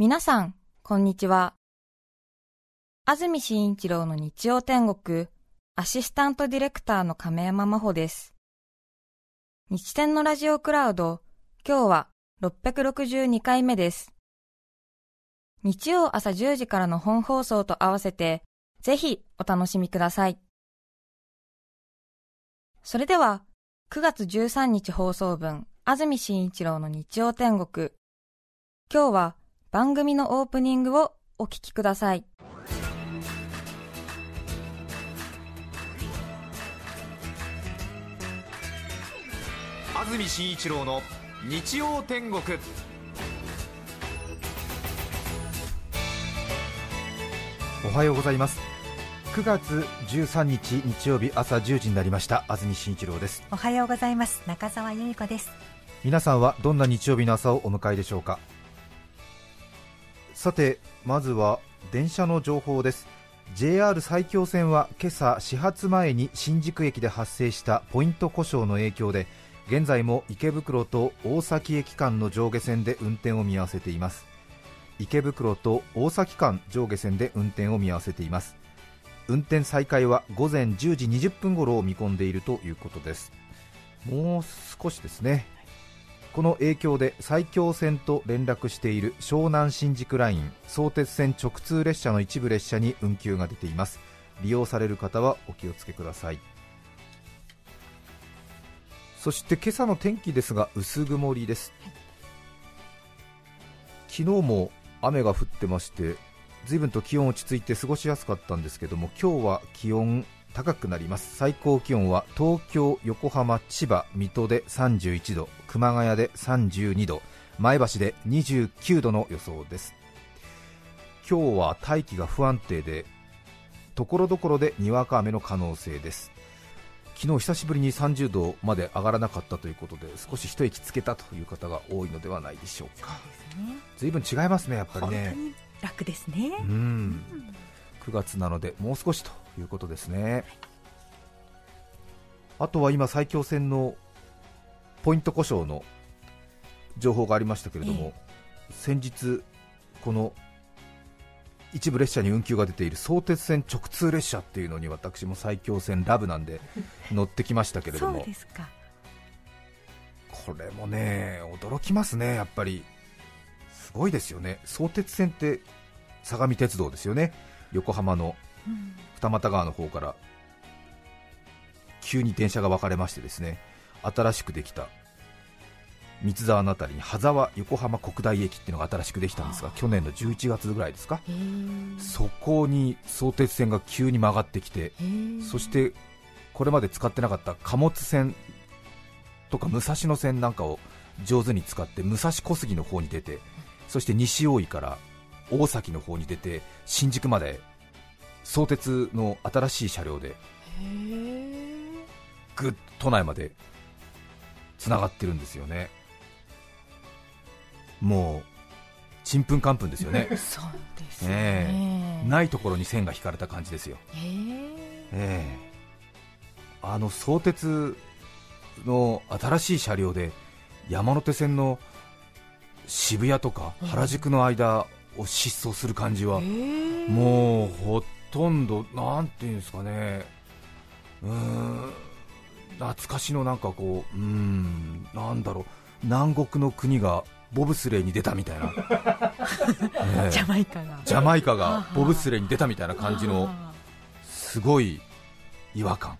皆さん、こんにちは。安住紳一郎の日曜天国、アシスタントディレクターの亀山真帆です。日天のラジオクラウド、今日は662回目です。日曜朝10時からの本放送と合わせて、ぜひお楽しみください。それでは、9月13日放送分、安住紳一郎の日曜天国。今日は番組のオープニングをお聞きください。安住紳一郎の日曜天国。おはようございます。9月13日日曜日朝1時になりました。安住紳一郎です。おはようございます。中澤由美子です。皆さんはどんな日曜日の朝をお迎えでしょうか？さてまずは電車の情報です。JR 埼京線は今朝始発前に新宿駅で発生したポイント故障の影響で現在も池袋と大崎駅間の上下線で運転を見合わせています。池袋と大崎間上下線で運転を見合わせています。運転再開は午前10時20分頃を見込んでいるということです。もう少しですね。この影響で埼京線と連絡している湘南新宿ライン相鉄線直通列車の一部列車に運休が出ています。利用される方はお気をつけください。そして今朝の天気ですが薄曇りです、昨日も雨が降ってまして随分と気温落ち着いて過ごしやすかったんですけども今日は気温高くなります。最高気温は東京、横浜、千葉、水戸で31度。熊谷で32度前橋で29度の予想です。今日は大気が不安定でところどころでにわか雨の可能性です。昨日久しぶりに30度まで上がらなかったということで少し一息つけたという方が多いのではないでしょうか。ずいぶん違いますねやっぱりね。楽ですね。うん。9月なのでもう少しということですね、あとは今、埼京線のポイント故障の情報がありましたけれども、え先日、この一部列車に運休が出ている相鉄線直通列車っていうのに私も埼京線ラブなんで 乗ってきましたけれどもこれもね驚きますね、やっぱり。すごいですよね、相鉄線って相模鉄道ですよね、横浜の二俣川の方から急に電車が分かれましてですね新しくできた。三沢の辺りに羽沢横浜国大駅っていうのが新しくできたんですが去年の11月ぐらいですか？そこに相鉄線が急に曲がってきてそしてこれまで使ってなかった貨物線とか武蔵野線なんかを上手に使って武蔵小杉の方に出てそして西大井から大崎の方に出て新宿まで相鉄の新しい車両でぐっ都内までつながってるんですよね。もうちんぷんかんぷんですよね。そうですね、えー、ないところに線が引かれた感じですよ。え。ー、あの相鉄の新しい車両で山手線の渋谷とか原宿の間を疾走する感じは、もうほとんど、なんていうんですかね、うーん懐かしのなんかこう、うん、なんだろう、南国の国がボブスレーに出たみたいな、ね、ジャマイカが。ジャマイカがボブスレーに出たみたいな感じの、すごい違和感。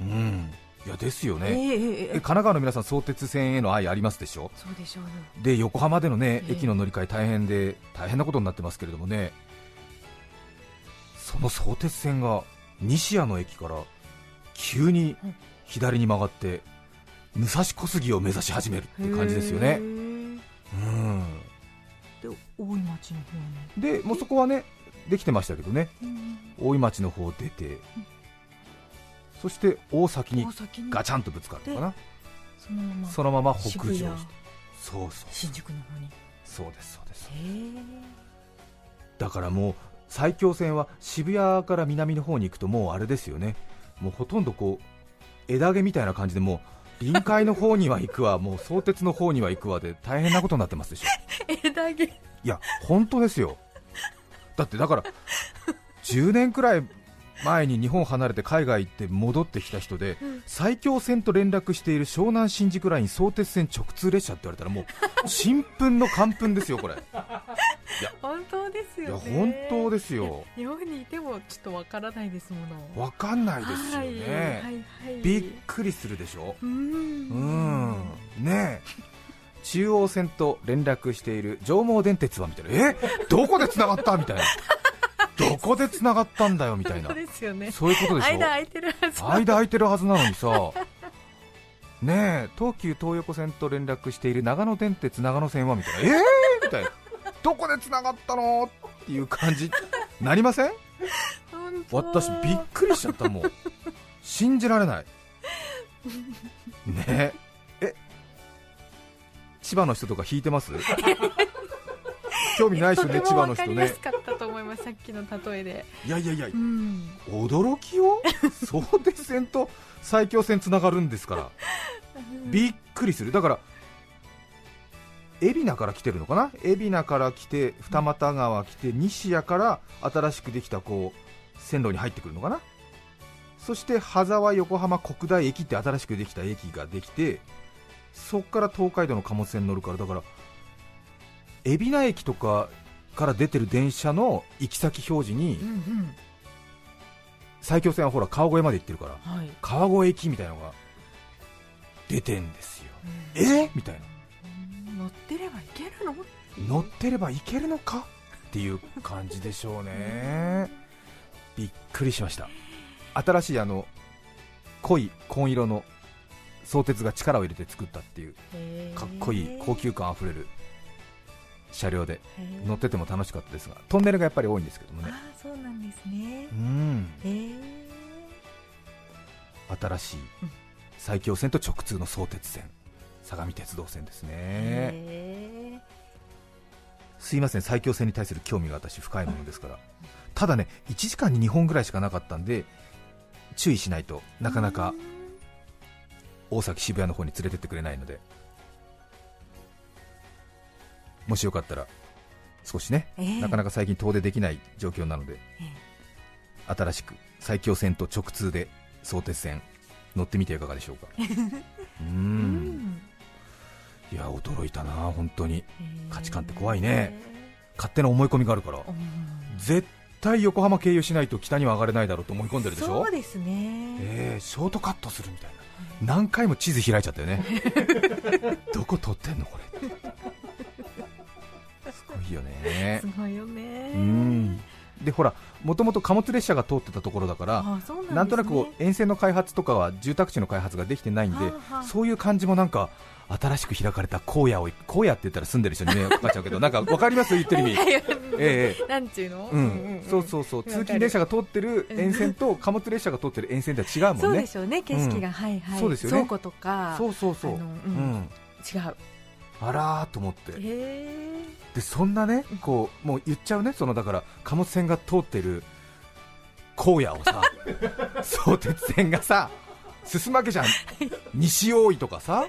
うん。いやですよね、えー、神奈川の皆さん、相鉄線への愛ありますでしょ、そうでしょう。で横浜でのね、駅の乗り換え大変で大変なことになってますけれどもね、その相鉄線が西谷の駅から急に左に曲がって武蔵小杉を目指し始めるって感じですよね。うん。で大井町の方に。でもうそこはねできてましたけどね、大井町の方出て、そして大崎にガチャンとぶつかるのかな。そのまま北上して。そうそう。新宿の方に。そうですそうです。だからもう埼京線は渋谷から南の方に行くともうあれですよね。もうほとんどこう枝毛みたいな感じでもう臨海の方には行くわ。もう相鉄の方には行くわで大変なことになってますでしょ。枝毛。いや本当ですよ。だってだから10年くらい前に日本離れて海外行って戻ってきた人で、埼京線と連絡している湘南新宿ライン相鉄線直通列車って言われたらもう新聞の完粉ですよこれ本当ですいやよね本当ですよ。日本にいてもちょっとわからないですもの。わかんないですよね、はいはいはい、びっくりするでしょ？うん。ん。ねえ。中央線と連絡している上毛電鉄はみたいな。え？どこでつながった？みたいな。どこでつながったんだよ？みたいな。そうですよね。そういうことでしょ？間空いてるはず間空いてるはずなのにさ。ねえ東急東横線と連絡している長野電鉄長野線は？みたいな。えー？みたいなどこでつながったの？っていう感じ。なりません？私びっくりしちゃったもう信じられない。ね。え？え千葉の人とか引いてます？興味ないですよね千葉の人ね。すかったと思いますさっきの例えで。いやいやいやうん。驚きよ？相鉄線と埼京線つながるんですから。びっくりする。だから海老名から来てるのかな？海老名から来て二俣川来て西谷から新しくできたこう線路に入ってくるのかな？そして羽沢横浜国大駅って新しくできた駅ができてそこから東海道の貨物線に乗るからだから海老名駅とかから出てる電車の行き先表示にうんうん。埼京線はほら川越まで行ってるからはい。川越駅みたいなのが出てんですよ。え？みたいなってればいけるの？乗ってればいけるのか？っていう感じでしょうね。びっくりしました。新しいあの濃い紺色の相鉄が力を入れて作ったっていうかっこいい高級感あふれる車両で乗ってても楽しかったですがトンネルがやっぱり多いんですけどもね。ああそうなんですね。うん。新しいうん。埼京線と直通の相鉄線相模鉄道線ですね。へすいません埼京線に対する興味が私深いものですから。ただね1時間に2本ぐらいしかなかったんで注意しないとなかなか大崎渋谷の方に連れてってくれないので。もしよかったら少しねええ。なかなか最近遠出できない状況なのでえ新しく埼京線と直通で相鉄線乗ってみてはいかがでしょうか。うえんいや驚いたな本当に。価値観って怖いね。勝手な思い込みがあるから。うん絶対横浜経由しないと北には上がれないだろうと思い込んでるでしょ？そうですね。えーショートカットするみたいな。何回も地図開いちゃったよね。どこ撮ってんのこれ？すごいよね。すごいよね。うん。でほらもともと貨物列車が通ってたところだからあそうなんね。なんとなく沿線の開発とかは住宅地の開発ができてないんではあはあ。そういう感じもなんか新しく開かれた荒野を荒野って言ったら住んでる人に迷惑 かかっちゃうけどなんかわかります？言ってる意味。ええなんちゅうの？うん、そうそうそう。通勤列車が通ってる沿線と貨物列車が通ってる沿線では違うもんね。そうでしょうね景色が、はいはい。そうですよね。倉庫とか。そうそうそう、ううん。ん、違うあらーと思って。でそんなねこうもう言っちゃうねそのだから貨物船が通ってる荒野をさ 相鉄線がさ進むわけじゃん。西大井とかさ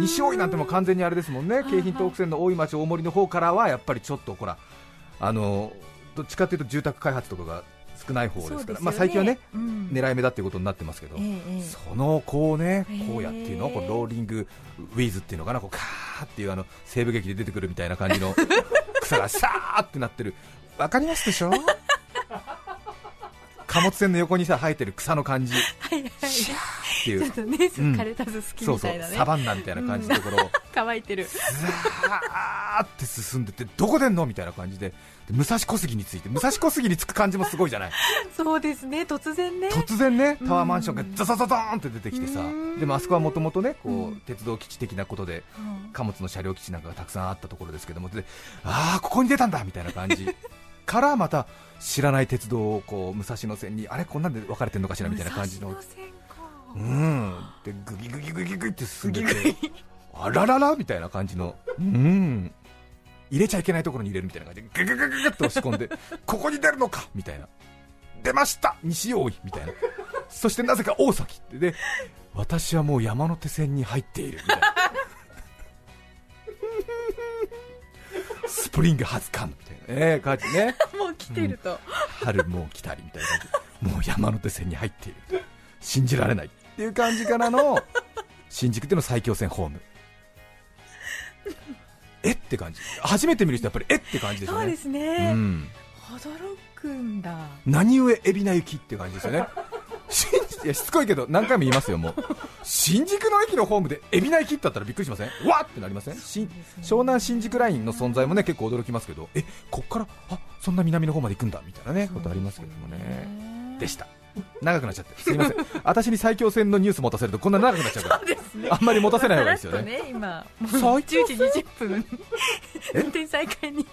西大井なんてもう完全にあれですもんね。京浜東北線の大井町大森の方からはやっぱりちょっとほらあのどっちかというと住宅開発とかが少ない方ですから。まあ、最近はね、うん、狙い目だっていうことになってますけど、ええええ。そのこうねへー荒野っていうのをこうローリングウィズっていうのかなこうカーっていうあの西部劇で出てくるみたいな感じの 草がさーってなってる。わかりますでしょ？貨物船の横にさ生えてる草の感じ。はいはい。シャーっていう。ちょっとね、うん枯れたず好きそうそみたいうなね。サバンナみたいな感じのところ。を乾いてる。ザーって進んでってどこ出んのみたいな感じで。で武蔵小杉について武蔵小杉に着く感じもすごいじゃない？そうですね突然ね。突然ねタワーマンションがザザザザーンって出てきてさ。うん。でもあそこはもともとねこうん。う鉄道基地的なことでうん。貨物の車両基地なんかがたくさんあったところですけども。でああここに出たんだみたいな感じ からまた知らない鉄道をこう武蔵野線にあれこんなんで分かれてるのかしらみたいな感じの。武蔵野線かうん。でグギグギグギグって進んでてあらららみたいな感じの。うん。入れちゃいけないところに入れるみたいな感じでグググググって押し込んでここに出るのかみたいな。出ました！西大井みたいな。そしてなぜか大崎ってで私はもう山手線に入っているみたいな。スプリングハズカンみたいな、ね、感じね。もう来てると、春もう来たりみたいな。感じもう山手線に入っている。信じられないっていう感じからの 新宿での埼京線ホーム。えって感じ。初めて見る人やっぱりえって感じですよね。そうですうね、ん、驚くんだ。何故海老名行きって感じですよね いやしつこいけど何回も言いますよもう。新宿の駅のホームで海老名行きってあったらびっくりしません？わっってなりません？新湘南新宿ラインの存在もね結構驚きますけどえこっから？あそんな南の方まで行くんだ。みたいなねことありますけどもね。でした。長くなっちゃって。すいません。私に埼京線のニュース持たせるとこんな長くなっちゃうから。ね。あんまり持たせない方がいいですよね。とね今最10時20分。え？運転再開に、ね、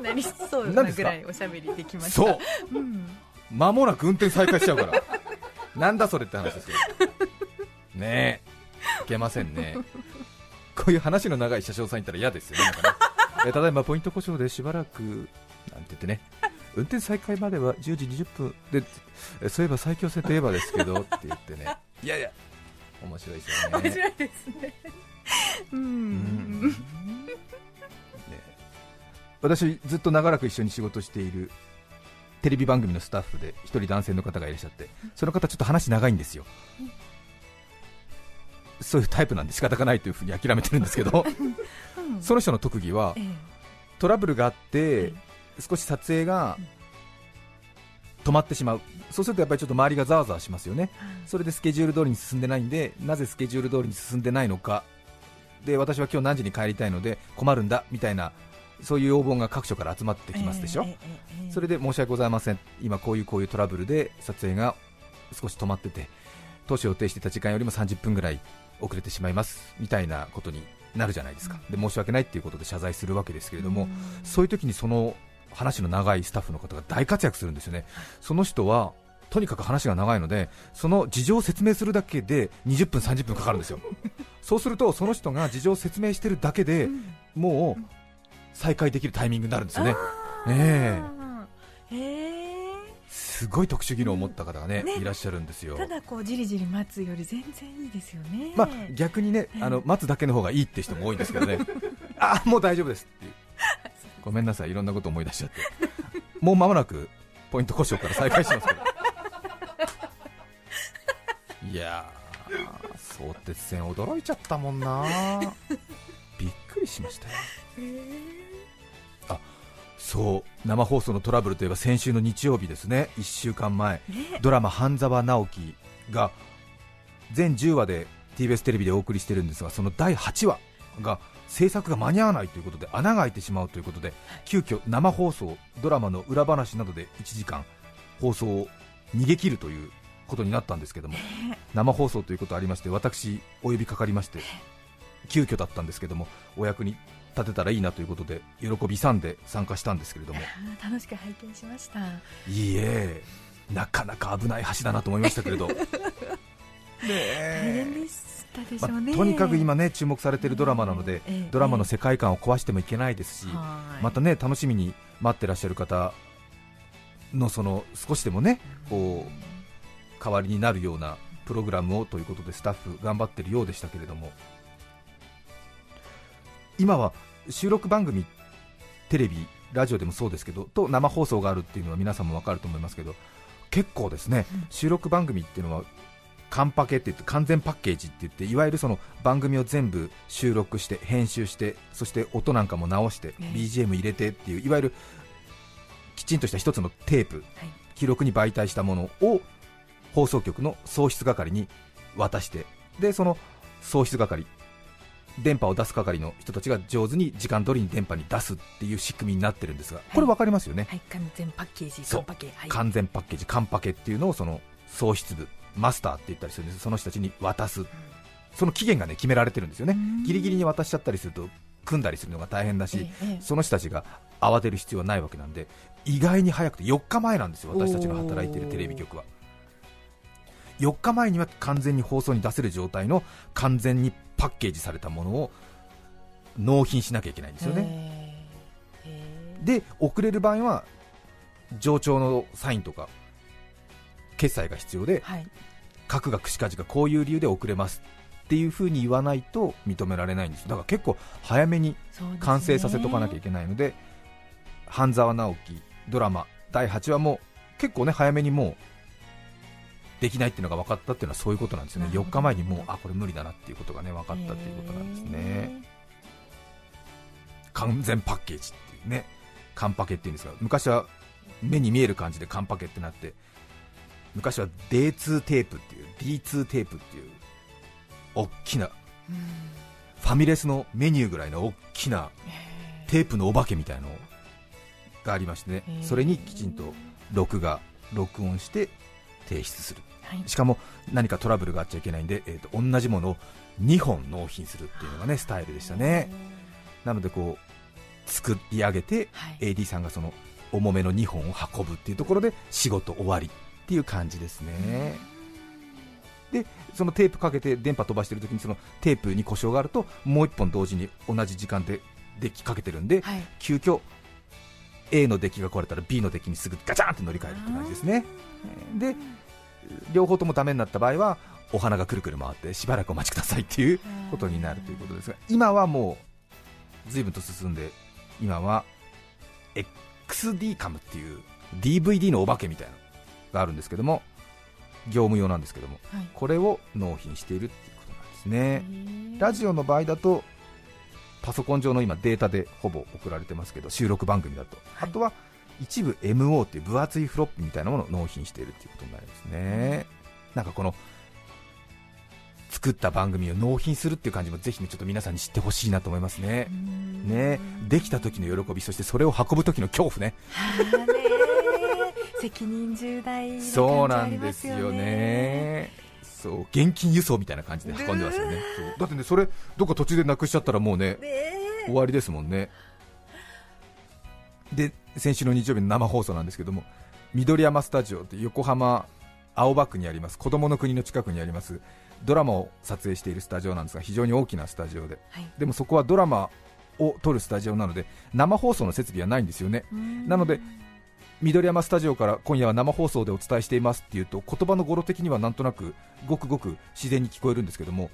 なりそうなぐらいおしゃべりできました。そう。うん、間もなく運転再開しちゃうからなんだそれって話ですよ。ねえ。いけませんね。こういう話の長い車掌さんいたら嫌ですよね。なんかただいまポイント故障でしばらくなんて言ってね。運転再開までは10時20分。でえそういえば埼京線といえばですけどって言ってね。いやいや。面白いですよね。面白いですね。うん、うん。ね私ずっと長らく一緒に仕事しているテレビ番組のスタッフで一人男性の方がいらっしゃってその方ちょっと話長いんですよ。そういうタイプなんで仕方がないというふうに諦めてるんですけどうん。その人の特技はええ。トラブルがあってうん少し撮影が止まってしまう。そうするとやっぱりちょっと周りがざわざわしますよね。それでスケジュール通りに進んでないんでなぜスケジュール通りに進んでないのか。で私は今日何時に帰りたいので困るんだみたいなそういう要望が各所から集まってきますでしょ、それで申し訳ございません。今こういうこういうトラブルで撮影が少し止まってて当初予定していた時間よりも30分ぐらい遅れてしまいます。みたいなことになるじゃないですか、で申し訳ないっていうことで謝罪するわけですけれども、そういう時にその話の長いスタッフの方が大活躍するんですよね、その人はとにかく話が長いので、その事情を説明するだけで20分、30分かかるんですよ、そうするとその人が事情を説明してるだけでうん。もう再開できるタイミングになるんですよね、ええ。ええすごい特殊技能を持った方がねね。いらっしゃるんですよ。ただこうじりじり待つより全然いいですよね。まあ、逆にね、あの待つだけの方がいいって人も多いんですけどね、あもう大丈夫ですって。いう、ごめんなさい、いろんなこと思い出しちゃって、もう間もなくポイント故障から再開しますから、いやー、相鉄線、驚いちゃったもんな、びっくりしましたよ。そう。生放送のトラブルといえば先週の日曜日ですね。1週間前。ね。ドラマ「半沢直樹」が全10話で TBS テレビでお送りしてるんですがその第8話が制作が間に合わないということで穴が開いてしまうということで急遽生放送ドラマの裏話などで1時間放送を逃げ切るということになったんですけども生放送ということありまして私お呼びかかりまして急遽だったんですけどもお役に立てたらいいなということで喜びさんで参加したんですけれども。楽しく拝見しました。いいえなかなか危ない橋だなと思いましたけれど。ね大え変でしたでしまょうね。あとにかく今ね注目されているドラマなので、ええドラマの世界観を壊してもいけないですし、はい。またね楽しみに待ってらっしゃる方のその少しでもねこう代わりになるようなプログラムをということでスタッフ頑張ってるようでしたけれども今は収録番組テレビラジオでもそうですけどと生放送があるっていうのは皆さんも分かると思いますけど結構ですね、うん。収録番組っていうのは完パケって言って完全パッケージって言っていわゆるその番組を全部収録して編集してそして音なんかも直して、ええ。BGM 入れてっていういわゆるきちんとした一つのテープはい。記録に媒体したものを放送局の送出係に渡してでその送出係電波を出す係の人たちが上手に時間通りに電波に出すっていう仕組みになってるんですがこれ分かりますよね、はい。完全パッケージそう。完パケはい。完全パッケージ完パケっていうのをその送出部マスターって言ったりするんです。その人たちに渡す。その期限がね決められてるんですよね。うん。ギリギリに渡しちゃったりすると組んだりするのが大変だし、ええええ。その人たちが慌てる必要はないわけなんで意外に早くて4日前なんですよ私たちが働いているテレビ局は。4日前には完全に放送に出せる状態の完全にパッケージされたものを納品しなきゃいけないんですよね、で遅れる場合は上長のサインとか決済が必要ではい。各学士課事がこういう理由で遅れますっていう風に言わないと認められないんです。だから結構早めに完成させとかなきゃいけないので半沢直樹ドラマ第8話も結構ね早めにもうできないっていうのが分かったっていうのはそういうことなんですよね。4日前にもうあこれ無理だなっていうことがね分かったっていうことなんですね。完全パッケージっていうね。カンパケっていうんですが昔は目に見える感じでカンパケってなって昔は D2 テープっていう D2 テープっていう大きなファミレスのメニューぐらいの大きなテープのお化けみたいなのがありましてね。それにきちんと録画録音して提出する、はい、しかも何かトラブルがあっちゃいけないんで、えーと、同じものを2本納品するっていうのがねスタイルでしたね。なのでこう作り上げて、はい、AD さんがその重めの2本を運ぶっていうところで仕事終わりっていう感じですね、でそのテープかけて電波飛ばしてるときにそのテープに故障があるともう1本同時に同じ時間でデッキかけてるんで、はい、急遽 A のデッキが壊れたら B のデッキにすぐガチャンって乗り換えるって感じですね。で両方ともダメになった場合はお花がくるくる回ってしばらくお待ちくださいっていうことになるということですが今はもう随分と進んで今は XD カムっていう DVD のお化けみたいなのがあるんですけども業務用なんですけども、はい、これを納品しているっていうことなんですね。ラジオの場合だとパソコン上の今データでほぼ送られてますけど収録番組だと、はい、あとは一部 MO っていう分厚いフロップみたいなものを納品しているということになりますね、なんかこの作った番組を納品するっていう感じもぜひねちょっと皆さんに知ってほしいなと思いますね。ね。できた時の喜びそしてそれを運ぶ時の恐怖ね。責任重大、そうなんですよね。そう。現金輸送みたいな感じで運んでますよね。だってねそれどっか途中でなくしちゃったらもうね、終わりですもんねで先週の日曜日の生放送なんですけども緑山スタジオって横浜青葉区にあります子供の国の近くにありますドラマを撮影しているスタジオなんですが非常に大きなスタジオで、はい、でもそこはドラマを撮るスタジオなので生放送の設備はないんですよね。なので緑山スタジオから今夜は生放送でお伝えしていますっていうと言葉の語呂的にはなんとなくごくごく自然に聞こえるんですけども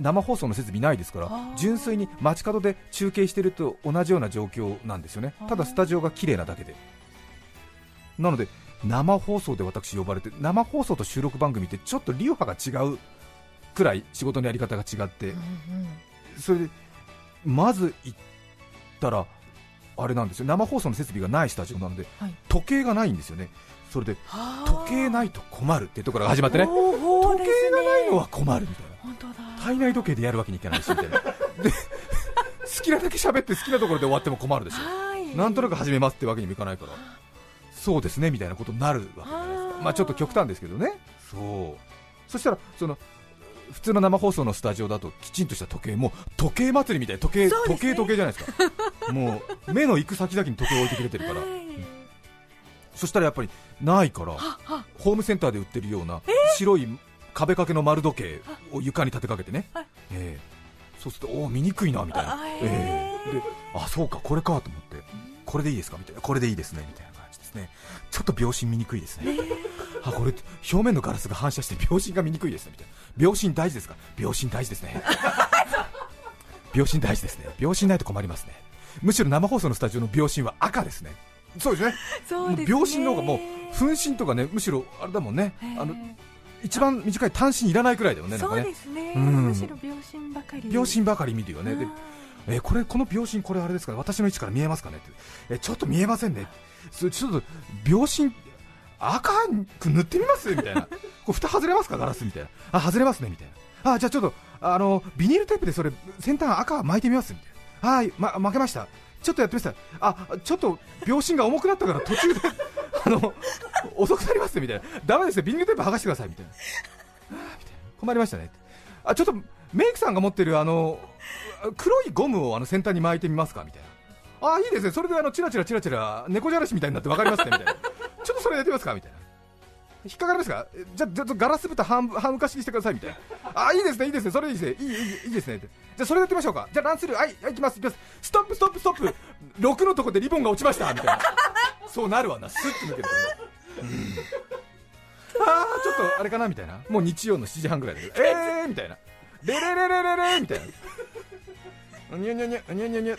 生放送の設備ないですから純粋に街角で中継していると同じような状況なんですよね。ただスタジオが綺麗なだけで。なので生放送で私呼ばれて生放送と収録番組ってちょっと流派が違うくらい仕事のやり方が違って、それでまず行ったらあれなんですよ。生放送の設備がないスタジオなので、はい、時計がないんですよね、それで時計ないと困るっていうところが始まってね、時計がないのは困るみたいな、体内時計でやるわけにいかないしみたいな、で好きなだけ喋って好きなところで終わっても困るでしょ、なんとなく始めますってわけにもいかないから、そうですねみたいなことになるわけじゃないですか、まあ、ちょっと極端ですけどね、そう。そしたらその普通の生放送のスタジオだときちんとした時計も時計祭りみたいな時計、ね、時計時計じゃないですか。もう目の行く先々に時計を置いてくれてるから、はい。うん、そしたらやっぱりないからホームセンターで売ってるような白い壁掛けの丸時計を床に立てかけてね、えー、そうするとお見にくいなみたいな、えー、であそうかこれかと思って。これでいいですかみたいな。これでいいですねみたいな感じですね。ちょっと秒針見にくいですね、あこれ表面のガラスが反射して秒針が見にくいですねみたいな。秒針大事ですか？秒針大事ですね。秒針大事ですね。秒針ないと困りますね。むしろ生放送のスタジオの秒針は赤ですね。そうですね。そうですね。秒針の方がもう分針とかねむしろあれだもんね。あの一番短い単身いらないくらいだよね、そうですね、うん、むしろ秒針ばかり。秒針ばかり見るよね、でえー、これこの秒針、これあれですか？私の位置から見えますかねって、えー、ちょっと見えませんね、ちょっと秒針赤く塗ってみます？みたいな、これ蓋外れますか、ガラスみたいな、あ外れますねみたいな、あじゃあちょっとあのビニールテープでそれ先端赤巻いてみます？みたいな、はい、ま、負けました、ちょっとやってみました、あちょっと秒針が重くなったから途中であの遅くなりますみたいな、だめですね、ビニールテープ剥がしてくださいみたいな、困りましたね。あちょっとメイクさんが持ってるあの黒いゴムをあの先端に巻いてみますかみたいな、あいいですね、それであのチラチラチラチラ猫じゃらしみたいになって分かりますねみたいな。ちょっとそれやってみますかみたいな。引っかかりますか？じゃあ、ガラス蓋半半浮かしにしてくださいみたいな、あいいですね、いいですね、それいいですね、いいいいですね、じゃあそれやってみましょうか、じゃあランスルー、はい、はい、きます、いきます、ストップ、ストップ、ストップ、6のとこでリボンが落ちました。みたいな、そうなるわな、スッと抜けるう。ん、あー、ちょっとあれかな？みたいな、もう日曜の7時半ぐらいで、えーみたいな、レレレレレレみたいな。うにゅにゅにゅうにゅにゅにゅうん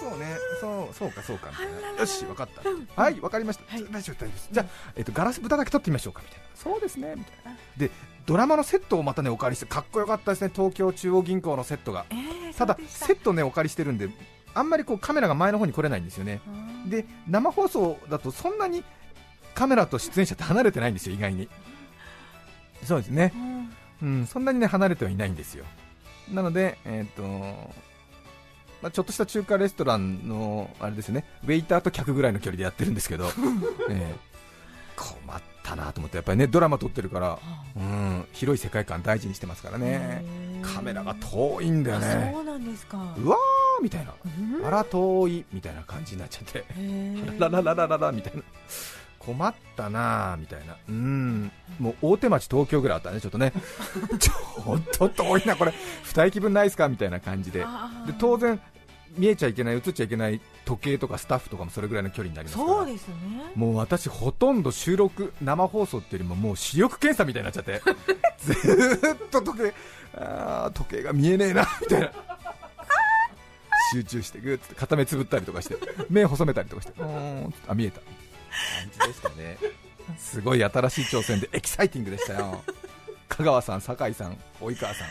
そうね。そうそうかそうか。みたいなよし分かった。はい分かりました、大丈夫大丈夫です。じゃあ、えっとガラス豚だけ取ってみましょうかみたいな。そうですね。みたいな。でドラマのセットをまたねお借りしてかっこよかったですね。東京中央銀行のセットが。えーただセットねお借りしてるんであんまりこうカメラが前の方に来れないんですよね。うん。で生放送だとそんなにカメラと出演者って離れてないんですよ意外に。そうですね。うん。うんそんなにね離れてはいないんですよ。なのでえっ、とまあ、ちょっとした中華レストランのあれですよね。ウェイターと客ぐらいの距離でやってるんですけど、ええ。困ったなと思ってやっぱりねドラマ撮ってるから、うん、広い世界観大事にしてますからね。カメラが遠いんだよあね。そうなんですか。うわーみたいな。うん。あら遠いみたいな感じになっちゃって。へー。ララララララみたいな。困ったなあみたいな。うん。もう大手町東京ぐらいあったねちょっとね。ちょっと遠いなこれ。二駅分ないですか？みたいな感じで。で当然見えちゃいけない映っちゃいけない時計とかスタッフとかもそれぐらいの距離になりますから。そうですね。もう私ほとんど収録生放送っていうよりももう視力検査みたいになっちゃって。ずーっと時計あー時計が見えねえなみたいな。集中してグーッつって片目つぶったりとかして目細めたりとかしてうーんあ見えた。感じでしたね。すごい新しい挑戦でエキサイティングでしたよ。香川さん酒井さん及川さん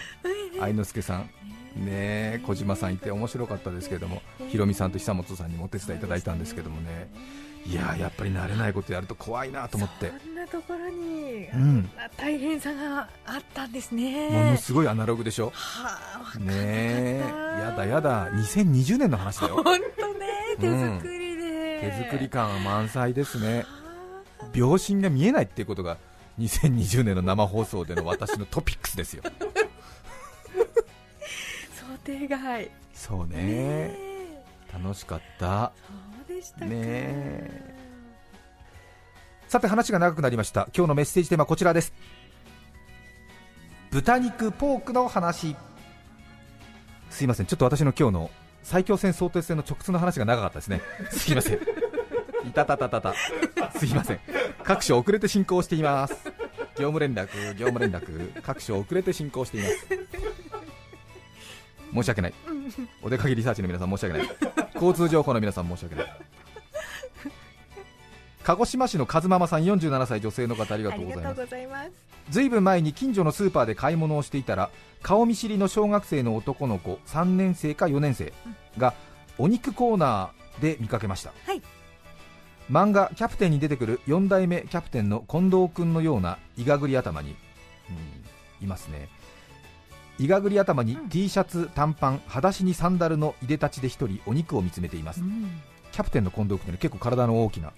愛之助さんねえ小島さんいて面白かったですけれどもひろみさんと久本さんにもお手伝いいただいたんですけどもね。いやーやっぱり慣れないことやると怖いなと思って。そんなところに、うん。大変さがあったんですね。ものすごいアナログでしょ？はあねやだやだ。2020年の話だよ。本当ね手作りで、手作り感は満載ですね。はあ。秒針が見えないっていうことが2020年の生放送での私のトピックスですよ。想定外そうね。ね楽しかった。そうでしたか。ねえ。さて話が長くなりました。今日のメッセージテーマはこちらです。豚肉ポークの話。すいません。ちょっと私の今日の最強戦相鉄戦の直通の話が長かったですね。すいません。いたたたたた。すいません。各所遅れて進行しています。業務連絡業務連絡。各所遅れて進行しています申し訳ない。お出かけリサーチの皆さん申し訳ない。交通情報の皆さん申し訳ない。鹿児島市の和ママさん47歳女性の方ありがとうございます。ずいぶん前に近所のスーパーで買い物をしていたら顔見知りの小学生の男の子3年生か4年生がお肉コーナーで見かけました、はい。漫画「キャプテン」に出てくる4代目キャプテンの近藤君のようないがぐり頭に、うんいますねいがぐり頭にうん。T シャツ短パン裸足にサンダルのいでたちで一人お肉を見つめています、うん。キャプテンの近藤君ね結構体の大きな。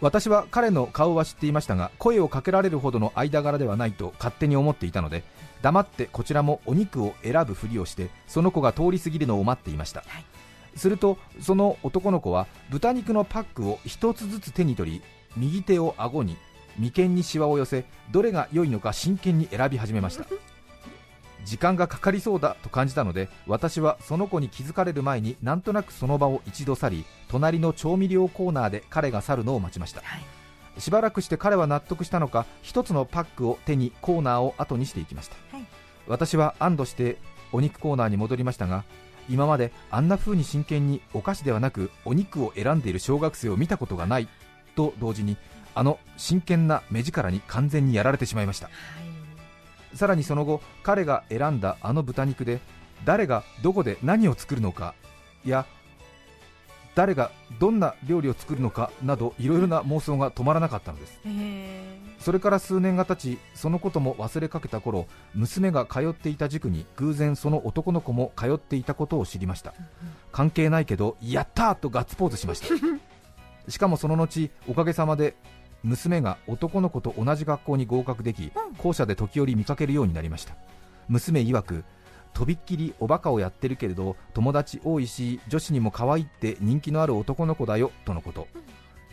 私は彼の顔は知っていましたが声をかけられるほどの間柄ではないと勝手に思っていたので黙ってこちらもお肉を選ぶふりをしてその子が通り過ぎるのを待っていました、はい。するとその男の子は豚肉のパックを一つずつ手に取り右手を顎に眉間にシワを寄せどれが良いのか真剣に選び始めました時間がかかりそうだと感じたので私はその子に気づかれる前になんとなくその場を一度去り隣の調味料コーナーで彼が去るのを待ちました。はい。しばらくして彼は納得したのか一つのパックを手にコーナーを後にしていきました、はい。私は安堵してお肉コーナーに戻りましたが今まであんな風に真剣にお菓子ではなくお肉を選んでいる小学生を見たことがないと同時にあの真剣な目力に完全にやられてしまいました。はいさらにその後彼が選んだあの豚肉で誰がどこで何を作るのかや誰がどんな料理を作るのかなどいろいろな妄想が止まらなかったのです。へそれから数年が経ちそのことも忘れかけた頃娘が通っていた塾に偶然その男の子も通っていたことを知りました。関係ないけどやったーとガッツポーズしました。しかもその後おかげさまで娘が男の子と同じ学校に合格でき校舎で時折見かけるようになりました。娘曰くとびっきりおバカをやってるけれど友達多いし女子にも可愛いって人気のある男の子だよとのこと。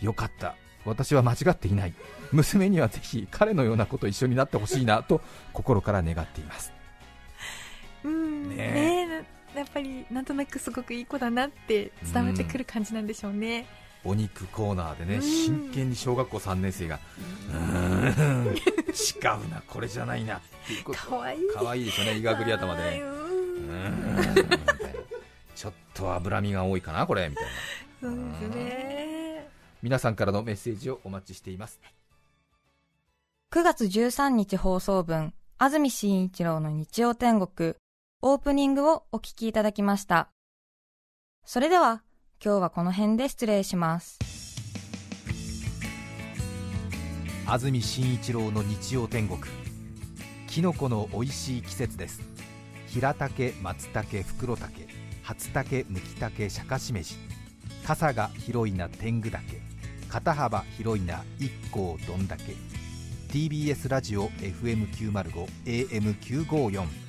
よかった。私は間違っていない。娘にはぜひ彼のような子と一緒になってほしいなと心から願っています。ーうん。ねねやっぱりなんとなくすごくいい子だなって伝わってくる感じなんでしょうね、お肉コーナーでね真剣に小学校3年生がうーん違うなこれじゃないなっていうこと。かわいい。かわいいですよねいがぐり頭で。ちょっと脂身が多いかなこれみたいな。そうですね。皆さんからのメッセージをお待ちしています。9月13日放送分、安住紳一郎の日曜天国、オープニングをお聞きいただきました。それでは、今日はこの辺で失礼します。安住紳一郎の日曜天国。きのこの美味しい季節です。平竹松茸袋竹初竹むき竹シャカシメジ傘が広いな天狗岳。肩幅広いな一甲どんだけ。TBS ラジオ FM905 AM954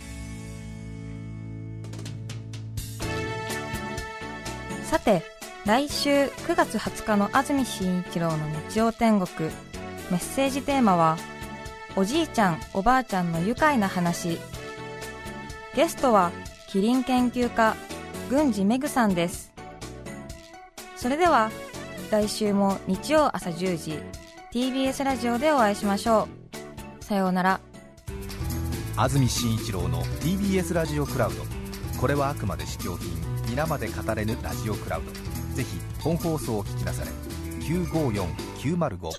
さて、来週9月20日の安住紳一郎の日曜天国、メッセージテーマは、おじいちゃん、おばあちゃんの愉快な話。ゲストは、キリン研究家、郡司めぐさんです。それでは、来週も日曜朝10時、TBS ラジオでお会いしましょう。さようなら。安住紳一郎の TBS ラジオクラウドこれはあくまで試供品皆まで語れぬラジオクラウド。ぜひ本放送を聞きなされ。954-905